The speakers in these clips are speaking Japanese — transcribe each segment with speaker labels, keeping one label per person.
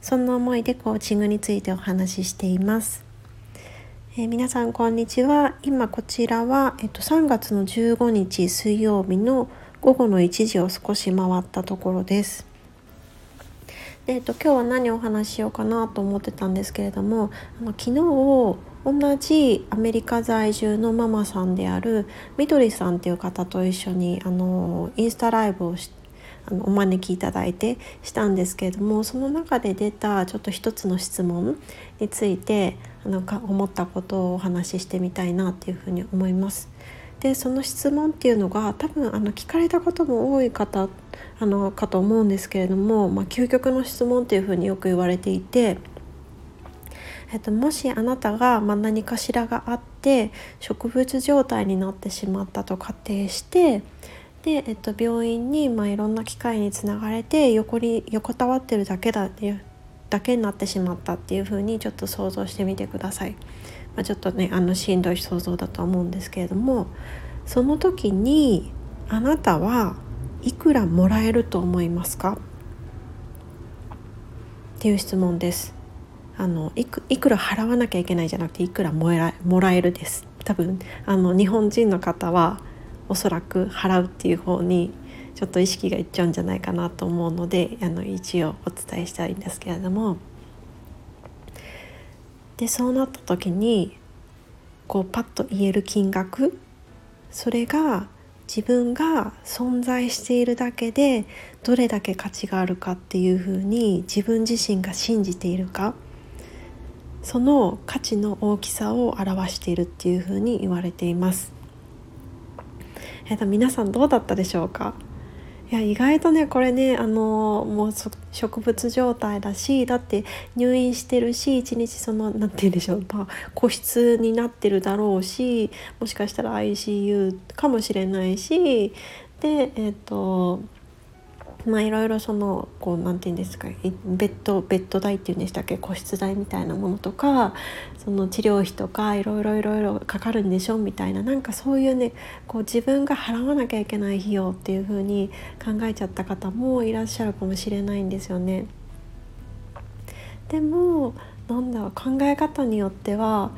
Speaker 1: そんな思いでコーチングについてお話ししています。えー、皆さんこんにちは。今こちらは、えっと、3月の15日水曜日の午後の1時を少し回ったところです。でえっと、今日は何をお話ししようかなと思ってたんですけれどもあの昨日同じアメリカ在住のママさんであるみどりさんっていう方と一緒にあのインスタライブをしあのお招きいただいてしたんですけれどもその中で出たちょっと一つの質問についてあのか思ったことをお話ししてみたいなっていうふうに思います。でその質問っていうのが多分あの聞かれたことも多い方あのかと思うんですけれども、まあ、究極の質問っていうふうによく言われていて。えっと、もしあなたが、まあ、何かしらがあって植物状態になってしまったと仮定してで、えっと、病院に、まあ、いろんな機械につながれて横に横たわってるだけだっていうだけになってしまったっていうふうにちょっと想像してみてください。まあ、ちょっとねあのしんどい想像だとは思うんですけれどもその時にあなたはいくらもらえると思いますか？っていう質問です。あのいくいくら払わなきゃいけないじゃなくていくらもらもらえるです多分あの日本人の方はおそらく払うっていう方にちょっと意識がいっちゃうんじゃないかなと思うのであの一応お伝えしたいんですけれどもでそうなった時にこうパッと言える金額それが自分が存在しているだけでどれだけ価値があるかっていうふうに自分自身が信じているかその価値の大きさを表しているっていうふうに言われています。えー、と皆さんどうだったでしょうか？いや意外とねこれねあのもう植物状態だしだって入院してるし一日その何て言うんでしょう、まあ、個室になってるだろうしもしかしたら ICU かもしれないしでえっ、ー、とまあいろいろそのこうなんて言うんですかベッドベッド代っていうんでしたっけ個室代みたいなものとかその治療費とかいろいろいろいろかかるんでしょみたいななんかそういうねこう自分が払わなきゃいけない費用っていう風に考えちゃった方もいらっしゃるかもしれないんですよね。でもなんだろ考え方によっては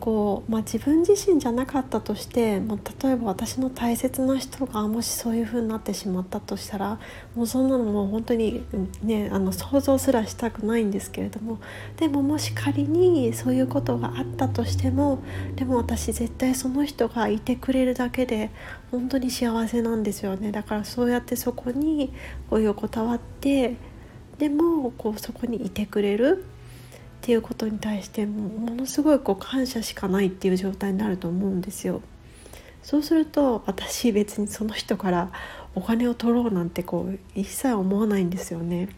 Speaker 1: こう、まあ、自分自身じゃなかったとして、まあ、例えば私の大切な人がもしそういう風になってしまったとしたらもうそんなのもう本当に、ね、あの想像すらしたくないんですけれどもでももし仮にそういうことがあったとしてもでも私絶対その人がいてくれるだけで本当に幸せなんですよね。だからそうやってそこにこう横たわってでもこうそこにいてくれる。っていうことに対してもものすごいこう感謝しかないっていう状態になると思うんですよ。そうすると私別にその人からお金を取ろうなんてこう一切思わないんですよね。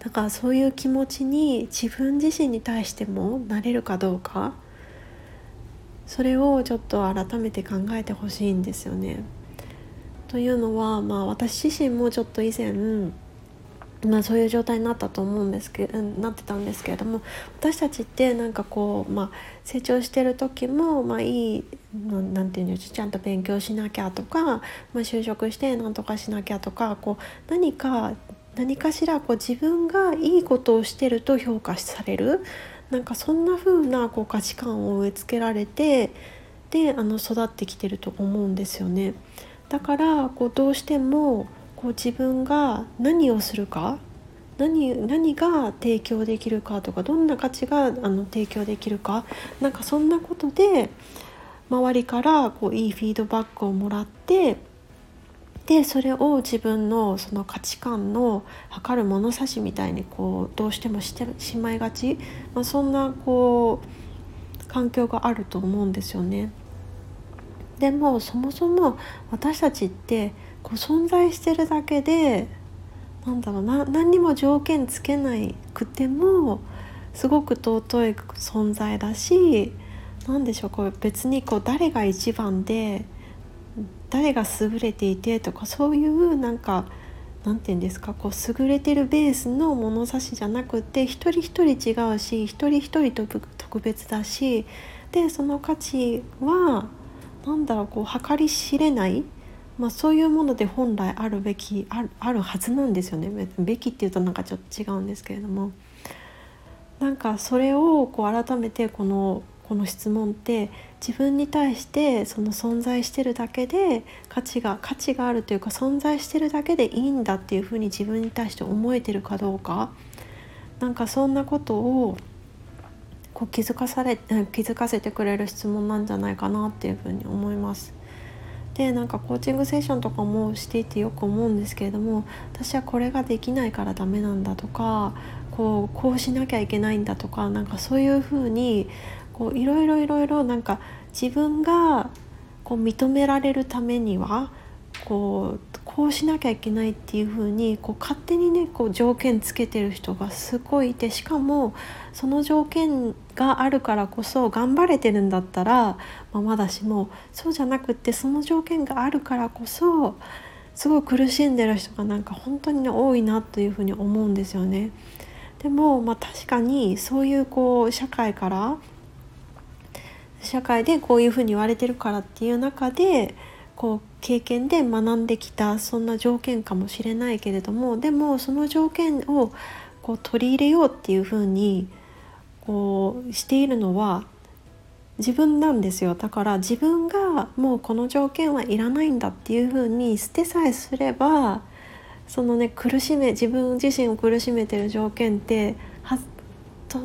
Speaker 1: だからそういう気持ちに自分自身に対してもなれるかどうかそれをちょっと改めて考えてほしいんですよね。というのは、まあ、私自身もちょっと以前まあ、そういう状態になったと思うんですけどなってたんですけれども私たちってなんかこう、まあ、成長してる時も、まあ、いいなんていうんですちゃんと勉強しなきゃとか、まあ、就職して何とかしなきゃとかこう何か何かしらこう自分がいいことをしてると評価されるなんかそんな風なこう価値観を植え付けられてであの育ってきてると思うんですよね。だからこうどうしてもこう自分が何をするか何何が提供できるかとかどんな価値があの提供できるかなんかそんなことで周りからこういいフィードバックをもらってでそれを自分のその価値観の測る物差しみたいにこうどうしてもしてしまいがち、まあ、そんなこう環境があると思うんですよね。でもそもそも私たちってこう存在してるだけでなんだろうな何にも条件つけないくてもすごく尊い存在だし何でしょうこれ別にこう誰が一番で誰が優れていてとかそういうなんか何て言うんですかこう優れてるベースの物差しじゃなくて一人一人違うし一人一人特別だしでその価値は何だろうこう計り知れない、まあ、そういうもので本来あるべきあるあるはずなんですよね。べきっていうとなんかちょっと違うんですけれども。なんかそれをこう改めてこのこの質問って自分に対してその存在してるだけで価値が価値があるというか存在してるだけでいいんだっていうふうに自分に対して思えてるかどうか。なんかそんなことをこう気づかされ気づかせてくれる質問なんじゃないかなっていうふうに思います。でなんかコーチングセッションとかもしていてよく思うんですけれども私はこれができないからダメなんだとかこうこうしなきゃいけないんだとかなんかそういうふうにこういろいろいろいろなんか自分がこう認められるためにはこうこうしなきゃいけないっていう風にこう勝手にねこう条件つけてる人がすごいいてしかもその条件があるからこそ頑張れてるんだったら、まあ、まだしもそうじゃなくってその条件があるからこそすごい苦しんでる人がなんか本当に、ね、多いなというふうに思うんですよね。でも、まあ、確かにそういうこう社会から社会でこういうふうに言われてるからっていう中でこう経験で学んできたそんな条件かもしれないけれどもでもその条件をこう取り入れようっていうふうにこうしているのは自分なんですよだから自分がもうこの条件はいらないんだっていうふうに捨てさえすればそのね苦しめ自分自身を苦しめてる条件ってはと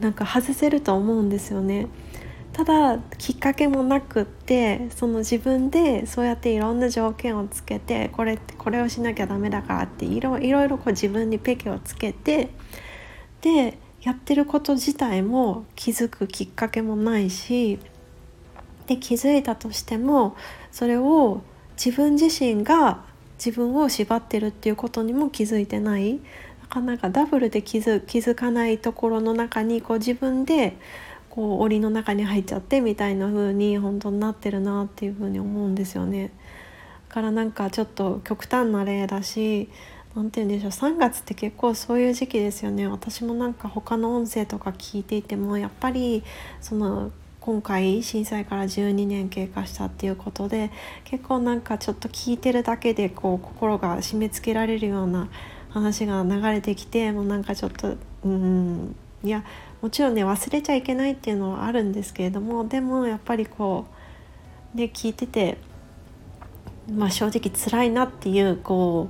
Speaker 1: なんか外せると思うんですよね。ただきっかけもなくってその自分でそうやっていろんな条件をつけてこれこれをしなきゃダメだからっていろいろこう自分にペケをつけてでやってること自体も気づくきっかけもないしで気づいたとしてもそれを自分自身が自分を縛ってるっていうことにも気づいてない。なかなかダブルで気づ気づかないところの中にこう自分でこう檻の中に入っちゃってみたいな風に本当になってるなっていう風に思うんですよね。だからなんかちょっと極端な例だし何て言うんでしょう3月って結構そういう時期ですよね私もなんか他の音声とか聞いていてもやっぱりその今回震災から12年経過したっていうことで結構なんかちょっと聞いてるだけでこう心が締め付けられるような話が流れてきてもうなんかちょっとうんいやもちろんね忘れちゃいけないっていうのはあるんですけれどもでもやっぱりこうね聞いてて、まあ、正直辛いなっていうこ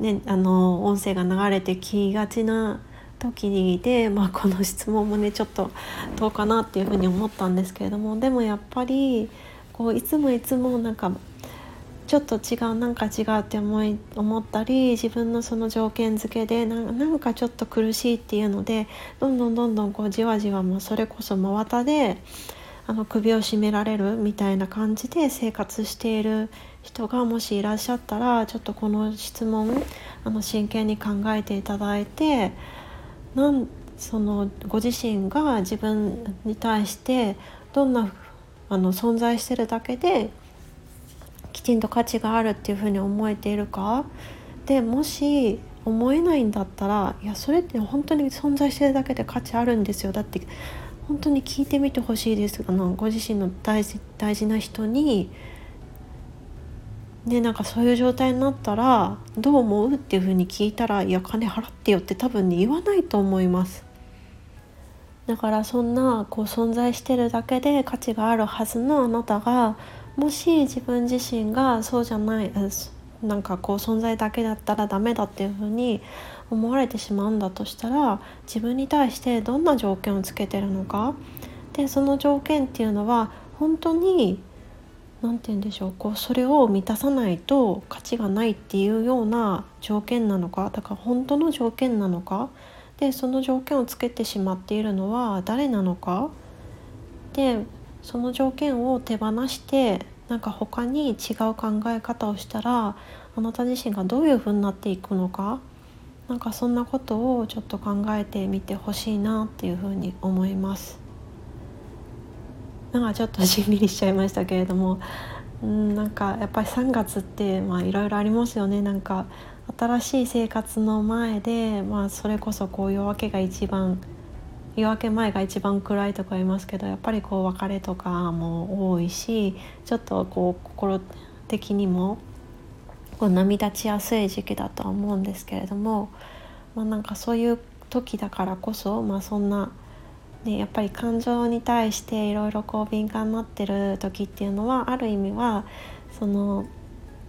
Speaker 1: う、ね、あの音声が流れてきがちな時にで、まあ、この質問もねちょっとどうかなっていうふうに思ったんですけれどもでもやっぱりこういつもいつもなんかちょっと違うなんか違うって思い思ったり自分のその条件付けでなんかちょっと苦しいっていうのでどんどんどんどんこうじわじわもうそれこそ真綿であの首を絞められるみたいな感じで生活している人がもしいらっしゃったらちょっとこの質問あの真剣に考えていただいてなんそのご自身が自分に対してどんなあの存在してるだけできちんと価値があるっていうふうに思えているか？でもし思えないんだったらいやそれって本当に存在してるだけで価値あるんですよ。だって本当に聞いてみてほしいですあのご自身の大事大事な人にねなんかそういう状態になったらどう思うっていうふうに聞いたらいや金払ってよって多分ね言わないと思います。だからそんなこう存在してるだけで価値があるはずのあなたがもし自分自身がそうじゃないなんかこう存在だけだったらダメだっていうふうに思われてしまうんだとしたら自分に対してどんな条件をつけてるのか。でその条件っていうのは本当に何て言うんでしょうこうそれを満たさないと価値がないっていうような条件なのか。だから本当の条件なのか。でその条件をつけてしまっているのは誰なのか。でその条件を手放してなんか他に違う考え方をしたらあなた自身がどういうふうになっていくのかなんかそんなことをちょっと考えてみてほしいなっていうふうに思います。なんかちょっとしんみりしちゃいましたけれども。うんなんかやっぱり3月ってまあいろいろありますよね。なんか新しい生活の前で、まあ、それこそこう夜明けが一番夜明け前が一番暗いとか言いますけどやっぱりこう別れとかも多いしちょっとこう心的にもこう波立ちやすい時期だとは思うんですけれども、まあ、なんかそういう時だからこそ、まあ、そんな、ね、やっぱり感情に対していろいろこう敏感になってる時っていうのはある意味はその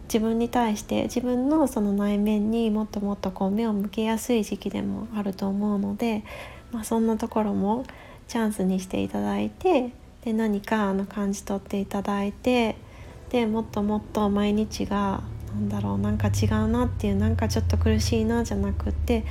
Speaker 1: 自分に対して自分のその内面にもっともっとこう目を向けやすい時期でもあると思うので、まあ、そんなところもチャンスにしていただいてで何かあの感じ取っていただいてでもっともっと毎日がなんだろうなんか違うなっていうなんかちょっと苦しいなじゃなくって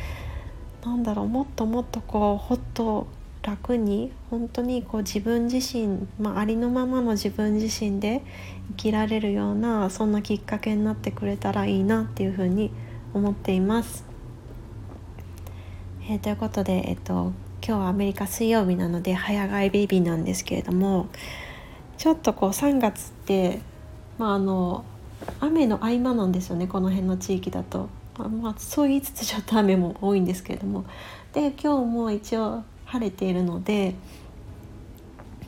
Speaker 1: なんだろうもっともっとこうほっと楽に本当にこう自分自身、まあ、ありのままの自分自身で生きられるようなそんなきっかけになってくれたらいいなっていうふうに思っています。えー、ということで、えっと、今日はアメリカ水曜日なので早替えベイビーなんですけれどもちょっとこう3月って、まあ、あの雨の合間なんですよねこの辺の地域だと。まあ、そう言いつつちょっと雨も多いんですけれどもで今日も一応晴れているので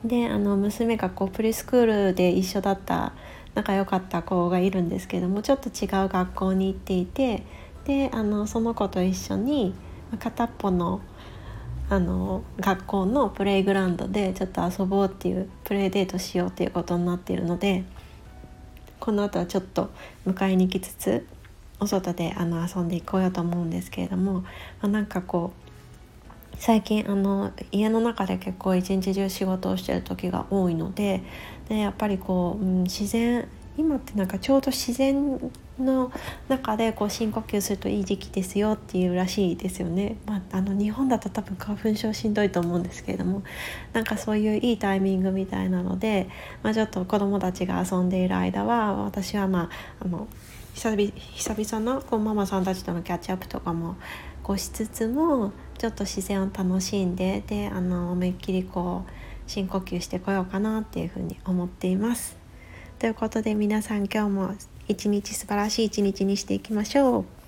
Speaker 1: であの娘がこうプリスクールで一緒だった仲良かった子がいるんですけどもちょっと違う学校に行っていてであのその子と一緒に片っぽのあの学校のプレイグラウンドでちょっと遊ぼうっていうプレイデートしようっていうことになっているのでこの後はちょっと迎えに行きつつお外であの遊んでいこうよと思うんですけれども、まあ、なんかこう最近あの家の中で結構一日中仕事をしてる時が多いのででやっぱりこう、うん、自然今ってなんかちょうど自然の中でこう深呼吸するといい時期ですよっていうらしいですよね。まあ、あの日本だと多分花粉症しんどいと思うんですけれどもなんかそういういいタイミングみたいなので、まあ、ちょっと子どもたちが遊んでいる間は私はまああの久々久々のこうママさんたちとのキャッチアップとかもこうしつつもちょっと自然を楽しんでであの思いっきりこう深呼吸してこようかなっていうふうに思っています。ということで皆さん今日も一日素晴らしい一日にしていきましょう。